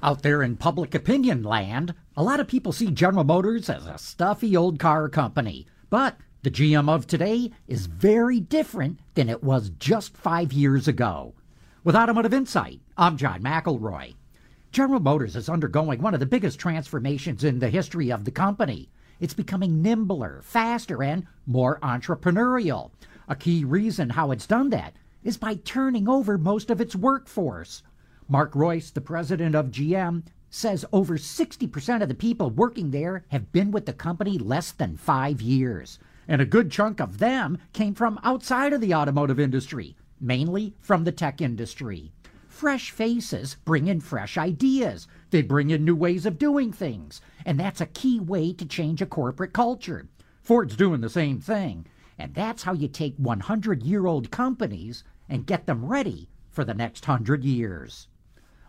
Out there in public opinion land, a lot of people see General Motors as a stuffy old car company. But the GM of today is very different than it was just five years ago. With Automotive Insight, I'm John McElroy. General Motors is undergoing one of the biggest transformations in the history of the company. It's becoming nimbler, faster, and more entrepreneurial. A key reason how it's done that is by turning over most of its workforce. Mark Reuss, the president of GM, says over 60% of the people working there have been with the company less than five years. And a good chunk of them came from outside of the automotive industry, mainly from the tech industry. Fresh faces bring in fresh ideas. They bring in new ways of doing things. And that's a key way to change a corporate culture. Ford's doing the same thing. And that's how you take 100 year old companies and get them ready for the next hundred years.